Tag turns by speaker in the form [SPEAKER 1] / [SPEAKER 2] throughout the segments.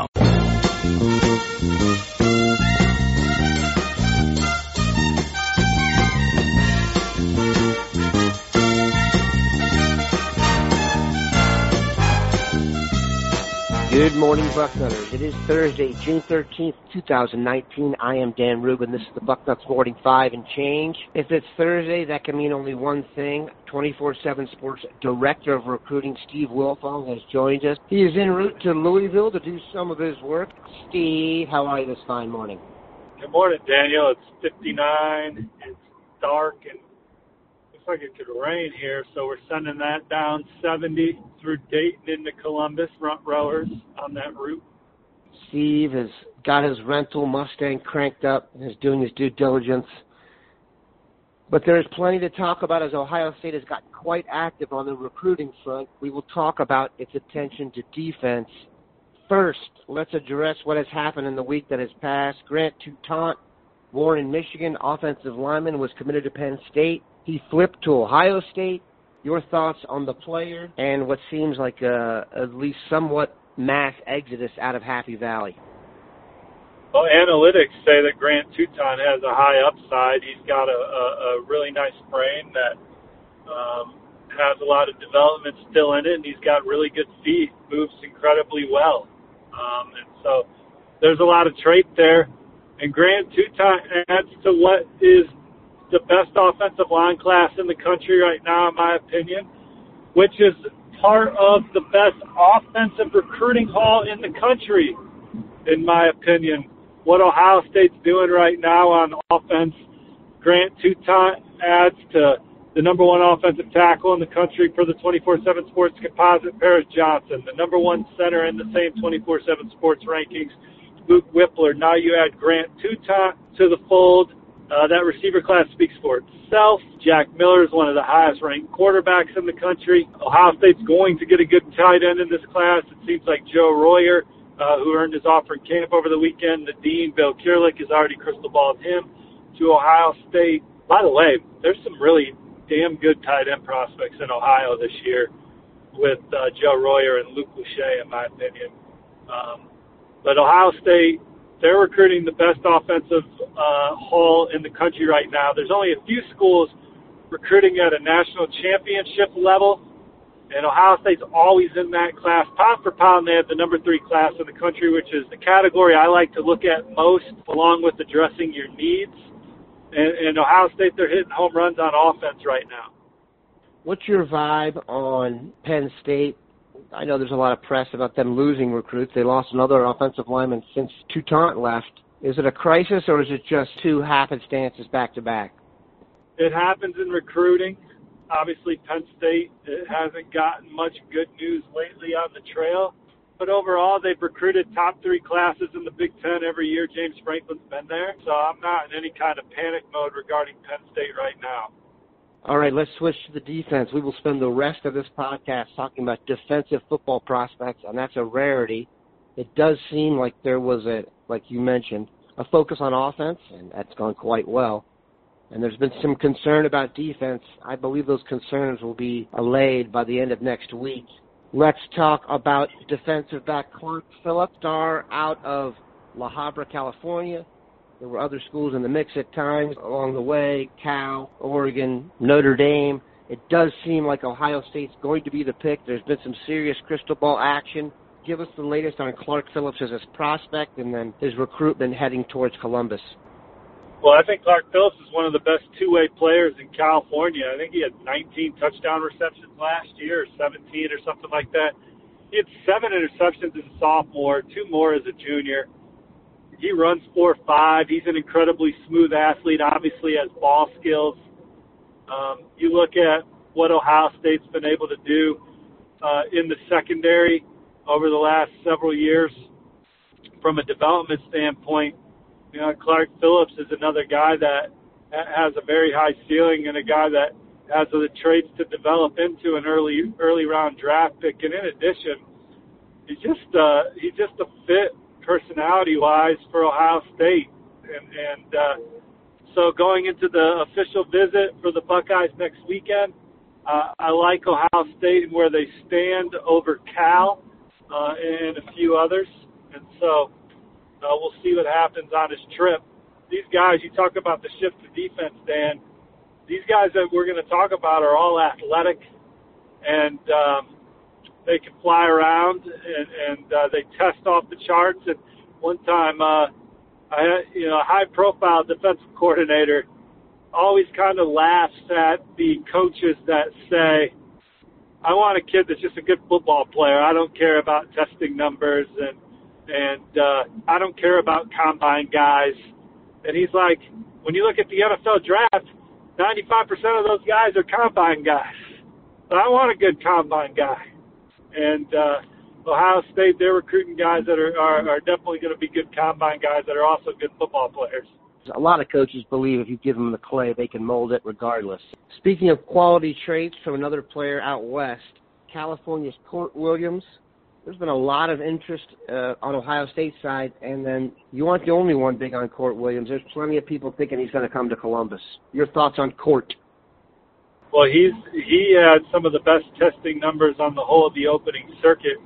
[SPEAKER 1] Sports.com.
[SPEAKER 2] Good morning, Bucknutters. It is Thursday, June 13th, 2019. I am Dan Rubin. This is the Bucknuts Morning 5 and change. If it's Thursday, that can mean only one thing. 24-7 Sports Director of Recruiting, Steve Wiltfong, has joined us. He is en route to Louisville to do some of his work. Steve, how are you this fine morning?
[SPEAKER 3] Good morning, Daniel. It's 59. It's dark and looks like it could rain here, so we're sending that down 70 through Dayton into Columbus, front rowers on that route.
[SPEAKER 2] Steve has got his rental Mustang cranked up and is doing his due diligence. But there is plenty to talk about as Ohio State has gotten quite active on the recruiting front. We will talk about its attention to defense. First, let's address what has happened in the week that has passed. Grant Toutant, Warren, Michigan, offensive lineman, was committed to Penn State. He flipped to Ohio State. Your thoughts on the player and what seems like a, at least somewhat mass exodus out of Happy Valley?
[SPEAKER 3] Well, analytics say that Grant Toutant has a high upside. He's got a, a, a really nice frame that um, has a lot of development still in it, and he's got really good feet, moves incredibly well. Um, and so there's a lot of trait there. And Grant Toutant adds to what is the best offensive line class in the country right now, in my opinion, which is part of the best offensive recruiting haul in the country, in my opinion. What Ohio State's doing right now on offense, Grant Toutant adds to the number one offensive tackle in the country for the 24-7 Sports Composite, Paris Johnson, the number one center in the same 24-7 Sports rankings, Luke Wypler. Now you add Grant Toutant to the fold uh, that receiver class speaks for itself. Jack Miller is one of the highest ranked quarterbacks in the country. Ohio State's going to get a good tight end in this class. It seems like Joe Royer, uh, who earned his offer in camp over the weekend, the dean, Bill Kurelic, has already crystal balled him to Ohio State. By the way, there's some really damn good tight end prospects in Ohio this year with uh, Joe Royer and Luke Lachey, in my opinion. Um, but Ohio State they're recruiting the best offensive uh, haul in the country right now. There's only a few schools recruiting at a national championship level, and Ohio State's always in that class. Pound for pound, they have the number three class in the country, which is the category I like to look at most, along with addressing your needs. And, and Ohio State, they're hitting home runs on offense right now.
[SPEAKER 2] What's your vibe on Penn State I know there's a lot of press about them losing recruits. They lost another offensive lineman since Toutant left. Is it a crisis or is it just two happenstances back to back?
[SPEAKER 3] It happens in recruiting. Obviously, Penn State hasn't gotten much good news lately on the trail. But overall, they've recruited top three classes in the Big Ten every year. James Franklin's been there. So I'm not in any kind of panic mode regarding Penn State right now.
[SPEAKER 2] All right, let's switch to the defense. We will spend the rest of this podcast talking about defensive football prospects, and that's a rarity. It does seem like there was a, like you mentioned, a focus on offense, and that's gone quite well. And there's been some concern about defense. I believe those concerns will be allayed by the end of next week. Let's talk about defensive back Clark Phillips, star out of La Habra, California. There were other schools in the mix at times along the way, Cal, Oregon, Notre Dame. It does seem like Ohio State's going to be the pick. There's been some serious crystal ball action. Give us the latest on Clark Phillips as his prospect and then his recruitment heading towards Columbus.
[SPEAKER 3] Well, I think Clark Phillips is one of the best two-way players in California. I think he had 19 touchdown receptions last year, or 17 or something like that. He had seven interceptions as a sophomore, two more as a junior he runs four five. He's an incredibly smooth athlete. Obviously, has ball skills. Um, you look at what Ohio State's been able to do uh, in the secondary over the last several years. from a development standpoint, you know, Clark Phillips is another guy that has a very high ceiling and a guy that has the traits to develop into an early early round draft pick. And in addition, he's just uh, he's just a fit personality wise for Ohio State. And and uh, so going into the official visit for the Buckeyes next weekend, uh, I like Ohio State and where they stand over Cal uh, and a few others. And so uh, we'll see what happens on his trip. These guys, you talk about the shift to defense, Dan. These guys that we're going to talk about are all athletic, and um, they can fly around, and, and uh, they test off the charts. And one time, uh, I you know, a high-profile defensive coordinator always kind of laughs at the coaches that say, I want a kid that's just a good football player. I don't care about testing numbers and and uh, I don't care about combine guys. And he's like, when you look at the NFL draft, 95% of those guys are combine guys. But I want a good combine guy. And uh, Ohio State, they're recruiting guys that are, are, are definitely going to be good combine guys that are also good football players.
[SPEAKER 2] A lot of coaches believe if you give them the clay, they can mold it regardless. Speaking of quality traits from another player out west, California's Kourt Williams there's been a lot of interest uh, on Ohio State side, and then you aren't the only one big on Kourt Williams. There's plenty of people thinking he's going to come to Columbus. Your thoughts on Kourt?
[SPEAKER 3] Well, he's he had some of the best testing numbers on the whole of the opening circuit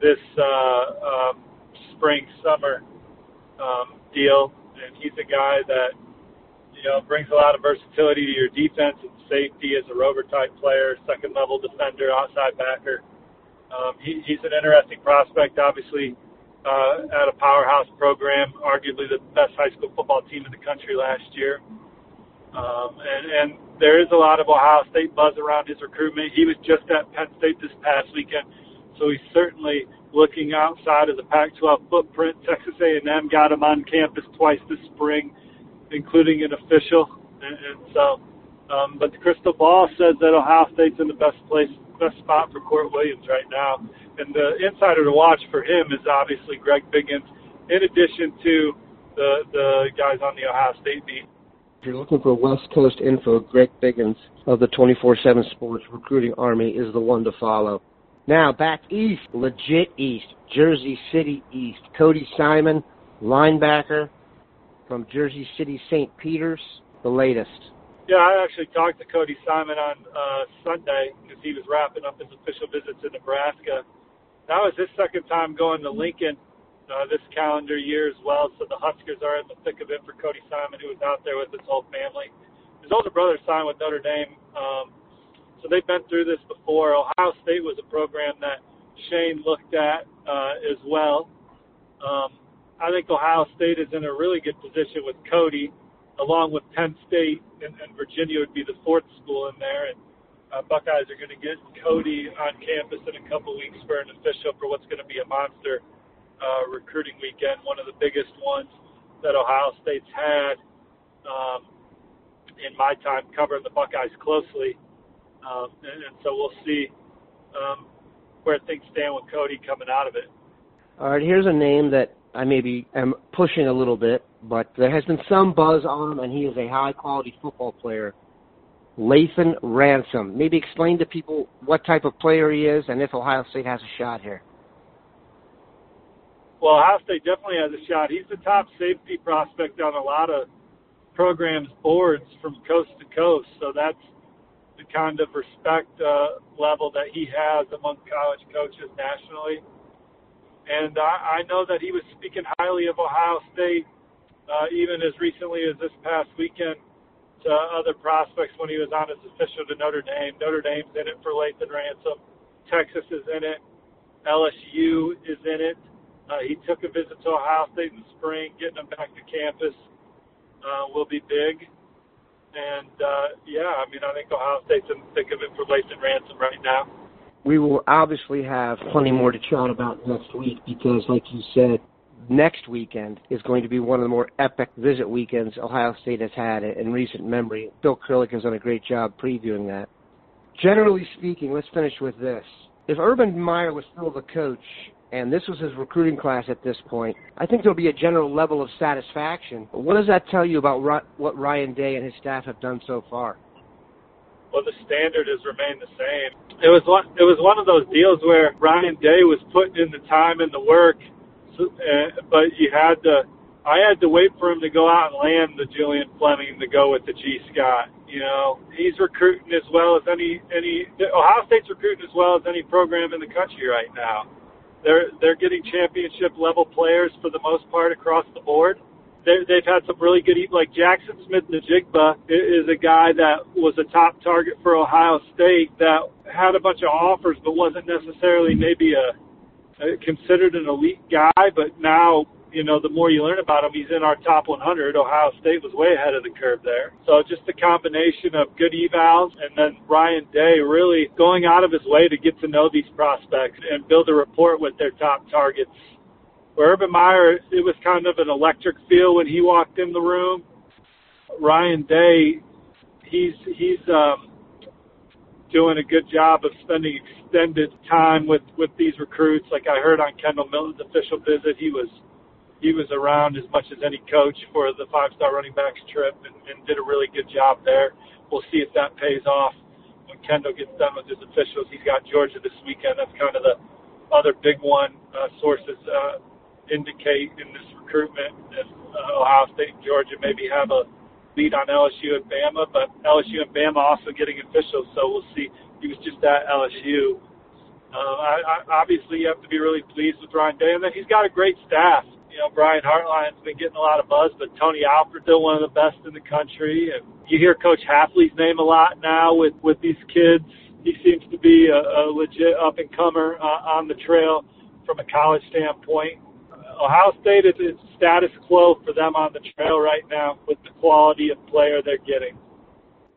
[SPEAKER 3] this uh, um, spring summer um, deal, and he's a guy that you know brings a lot of versatility to your defense and safety as a rover type player, second level defender, outside backer um, he, he's an interesting prospect, obviously, uh, at a powerhouse program, arguably the best high school football team in the country last year. Um, and, and there is a lot of Ohio State buzz around his recruitment. He was just at Penn State this past weekend, so he's certainly looking outside of the Pac-12 footprint. Texas A&M got him on campus twice this spring, including an official. And, and so, um, but the crystal ball says that Ohio State's in the best place best spot for Kourt Williams right now. And the insider to watch for him is obviously Greg Biggins, in addition to the the guys on the Ohio State beat.
[SPEAKER 2] If you're looking for West Coast info, Greg Biggins of the 24/7 Sports Recruiting Army is the one to follow. Now back east, legit east, Jersey City East. Cody Simon, linebacker from Jersey City St. Peter's, the latest.
[SPEAKER 3] Yeah, I actually talked to Cody Simon on uh, Sunday because he was wrapping up his official visits in Nebraska. That was his second time going to Lincoln uh, this calendar year as well. So the Huskers are in the thick of it for Cody Simon, who was out there with his whole family. His older brother signed with Notre Dame, um, so they've been through this before. Ohio State was a program that Shane looked at uh, as well. Um, I think Ohio State is in a really good position with Cody along with Penn State and, and Virginia would be the fourth school in there. And uh, Buckeyes are going to get Cody on campus in a couple weeks for an official for what's going to be a monster uh, recruiting weekend, one of the biggest ones that Ohio State's had um, in my time covering the Buckeyes closely. Um, and, and so we'll see um, where things stand with Cody coming out of it.
[SPEAKER 2] All right, here's a name that I maybe am pushing a little bit, but there has been some buzz on him, and he is a high quality football player. Lathan Ransom. Maybe explain to people what type of player he is and if Ohio State has a shot here.
[SPEAKER 3] Well, Ohio State definitely has a shot. He's the top safety prospect on a lot of programs' boards from coast to coast. So that's the kind of respect uh, level that he has among college coaches nationally. And I, I know that he was speaking highly of Ohio State uh, even as recently as this past weekend to other prospects when he was on his official to Notre Dame. Notre Dame's in it for Lathan Ransom. Texas is in it. LSU is in it. Uh, he took a visit to Ohio State in the spring. Getting him back to campus uh, will be big. And uh, yeah, I mean, I think Ohio State's in the thick of it for Lathan Ransom right now
[SPEAKER 2] we will obviously have plenty more to chat about next week because, like you said, next weekend is going to be one of the more epic visit weekends Ohio State has had in recent memory. Bill Kurelic has done a great job previewing that. Generally speaking, let's finish with this. If Urban Meyer was still the coach, and this was his recruiting class at this point, I think there'll be a general level of satisfaction. What does that tell you about what Ryan Day and his staff have done so far?
[SPEAKER 3] Well, the standard has remained the same. It was one, it was one of those deals where Ryan Day was putting in the time and the work, uh, but you had to. I had to wait for him to go out and land the Julian Fleming to go with the Gee Scott. You know, he's recruiting as well as any any Ohio State's recruiting as well as any program in the country right now. They're they're getting championship level players for the most part across the board. They, they've had some really good like Jaxon Smith-Njigba is a guy that was a top target for Ohio State that had a bunch of offers but wasn't necessarily maybe a, a considered an elite guy, but now you know, the more you learn about him, he's in our top 100. Ohio State was way ahead of the curve there. So just a combination of good evals and then Ryan Day really going out of his way to get to know these prospects and build a rapport with their top targets. For Urban Meyer, it was kind of an electric feel when he walked in the room. Ryan Day, he's he's um, doing a good job of spending extended time with with these recruits. Like I heard on Kendall Milton's official visit, he was he was around as much as any coach for the five star running backs trip and, and did a really good job there. We'll see if that pays off when Kendall gets done with his officials. He's got Georgia this weekend. That's kind of the other big one. Uh, sources uh, indicate in this recruitment if uh, Ohio State and Georgia maybe have a lead on LSU and Bama, but LSU and Bama also getting officials, so we'll see. He was just at LSU. Uh, I, I, obviously, you have to be really pleased with Ryan Day, and then he's got a great staff you know, Brian Hartline's been getting a lot of buzz, but Tony Alford's still one of the best in the country. And you hear Coach Hafley's name a lot now with with these kids. He seems to be a, a legit up and comer uh, on the trail from a college standpoint. Ohio State is it's status quo for them on the trail right now with the quality of player they're getting.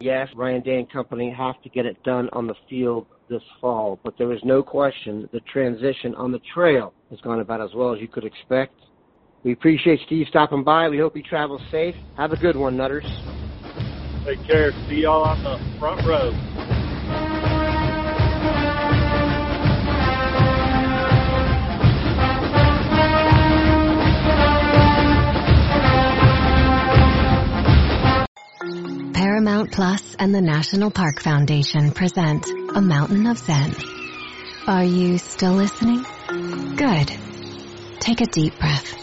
[SPEAKER 2] Yes, Ryan Day and company have to get it done on the field this fall, but there is no question the transition on the trail has gone about as well as you could expect. We appreciate Steve stopping by. We hope he travels safe. Have a good one, Nutters.
[SPEAKER 3] Take care. See y'all on the front row.
[SPEAKER 4] Paramount Plus and the National Park Foundation present A Mountain of Zen. Are you still listening? Good. Take a deep breath